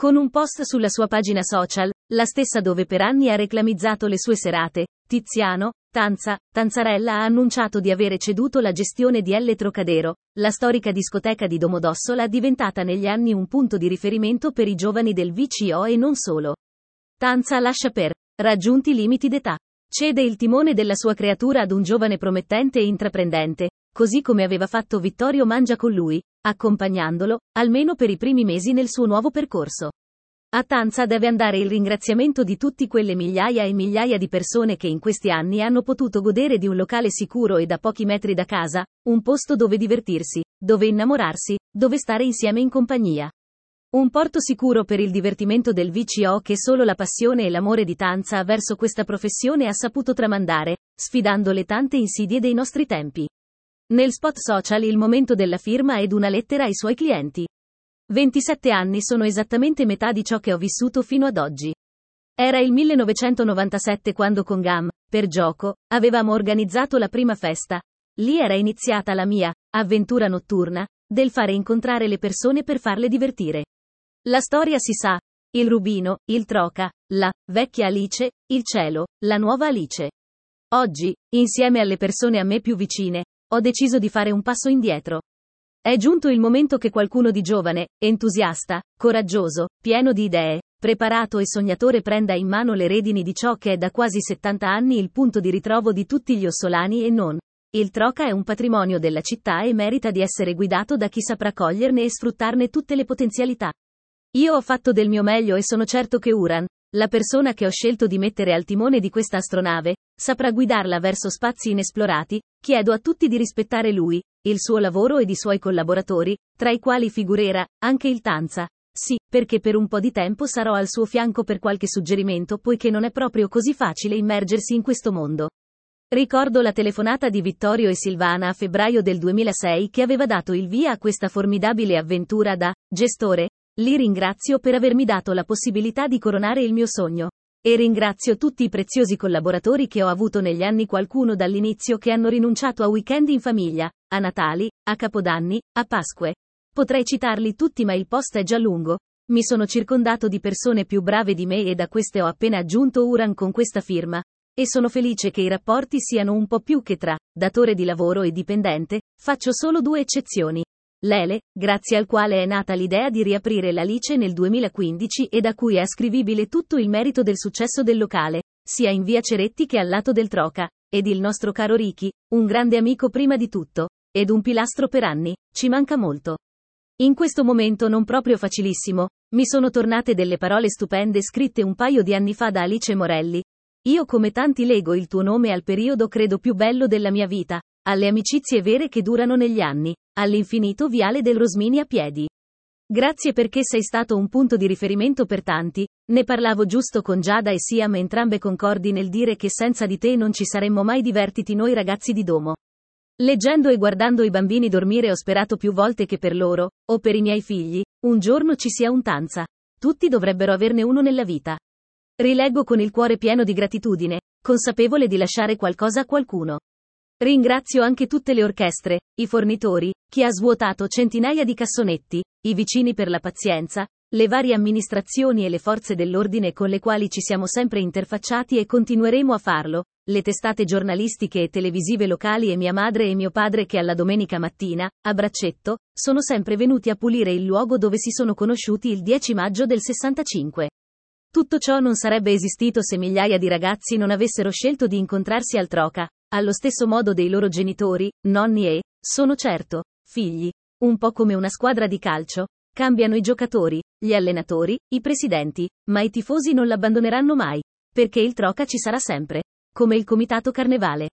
Con un post sulla sua pagina social, la stessa dove per anni ha reclamizzato le sue serate, Tiziano, Tanza, Tanzarella ha annunciato di avere ceduto la gestione di Elle Trocadero, la storica discoteca di Domodossola diventata negli anni un punto di riferimento per i giovani del VCO e non solo. Tanza lascia per raggiunti limiti d'età. Cede il timone della sua creatura ad un giovane promettente e intraprendente, così come aveva fatto Vittorio Mangia con lui, accompagnandolo, almeno per i primi mesi nel suo nuovo percorso. A Tanza deve andare il ringraziamento di tutte quelle migliaia e migliaia di persone che in questi anni hanno potuto godere di un locale sicuro e da pochi metri da casa, un posto dove divertirsi, dove innamorarsi, dove stare insieme in compagnia. Un porto sicuro per il divertimento del VCO che solo la passione e l'amore di Tanza verso questa professione ha saputo tramandare, sfidando le tante insidie dei nostri tempi. Nel spot social il momento della firma ed una lettera ai suoi clienti. 27 anni sono esattamente metà di ciò che ho vissuto fino ad oggi. Era il 1997 quando con Gam, per gioco, avevamo organizzato la prima festa. Lì era iniziata la mia avventura notturna, del fare incontrare le persone per farle divertire. La storia si sa. Il rubino, il troca, la vecchia Alice, il cielo, la nuova Alice. Oggi, insieme alle persone a me più vicine, ho deciso di fare un passo indietro. È giunto il momento che qualcuno di giovane, entusiasta, coraggioso, pieno di idee, preparato e sognatore prenda in mano le redini di ciò che è da quasi 70 anni il punto di ritrovo di tutti gli ossolani e non. Il Troca è un patrimonio della città e merita di essere guidato da chi saprà coglierne e sfruttarne tutte le potenzialità. Io ho fatto del mio meglio e sono certo che Uran, la persona che ho scelto di mettere al timone di questa astronave, saprà guidarla verso spazi inesplorati, chiedo a tutti di rispettare lui, il suo lavoro ed i suoi collaboratori, tra i quali figurerà anche il Tanza. Sì, perché per un po' di tempo sarò al suo fianco per qualche suggerimento poiché non è proprio così facile immergersi in questo mondo. Ricordo la telefonata di Vittorio e Silvana a febbraio del 2006 che aveva dato il via a questa formidabile avventura da gestore. Li ringrazio per avermi dato la possibilità di coronare il mio sogno. E ringrazio tutti i preziosi collaboratori che ho avuto negli anni qualcuno dall'inizio che hanno rinunciato a weekend in famiglia, a Natali, a Capodanni, a Pasque. Potrei citarli tutti ma il post è già lungo. Mi sono circondato di persone più brave di me e da queste ho appena aggiunto Uran con questa firma. E sono felice che i rapporti siano un po' più che tra datore di lavoro e dipendente, faccio solo due eccezioni. Lele, grazie al quale è nata l'idea di riaprire l'Alice nel 2015 e da cui è ascrivibile tutto il merito del successo del locale, sia in via Ceretti che al lato del Troca, ed il nostro caro Ricky, un grande amico prima di tutto, ed un pilastro per anni, ci manca molto. In questo momento non proprio facilissimo, mi sono tornate delle parole stupende scritte un paio di anni fa da Alice Morelli. Io come tanti lego il tuo nome al periodo credo più bello della mia vita, alle amicizie vere che durano negli anni, all'infinito viale del Rosmini a piedi. Grazie perché sei stato un punto di riferimento per tanti, ne parlavo giusto con Giada e Siam entrambe concordi nel dire che senza di te non ci saremmo mai divertiti noi ragazzi di Domo. Leggendo e guardando i bambini dormire ho sperato più volte che per loro, o per i miei figli, un giorno ci sia un tanza. Tutti dovrebbero averne uno nella vita. Rileggo con il cuore pieno di gratitudine, consapevole di lasciare qualcosa a qualcuno. Ringrazio anche tutte le orchestre, i fornitori, chi ha svuotato centinaia di cassonetti, i vicini per la pazienza, le varie amministrazioni e le forze dell'ordine con le quali ci siamo sempre interfacciati e continueremo a farlo, le testate giornalistiche e televisive locali e mia madre e mio padre che alla domenica mattina, a braccetto, sono sempre venuti a pulire il luogo dove si sono conosciuti il 10 maggio del 65. Tutto ciò non sarebbe esistito se migliaia di ragazzi non avessero scelto di incontrarsi al Troca, allo stesso modo dei loro genitori, nonni e, sono certo, figli. Un po' come una squadra di calcio. Cambiano i giocatori, gli allenatori, i presidenti, ma i tifosi non l'abbandoneranno mai. Perché il Troca ci sarà sempre. Come il Comitato Carnevale.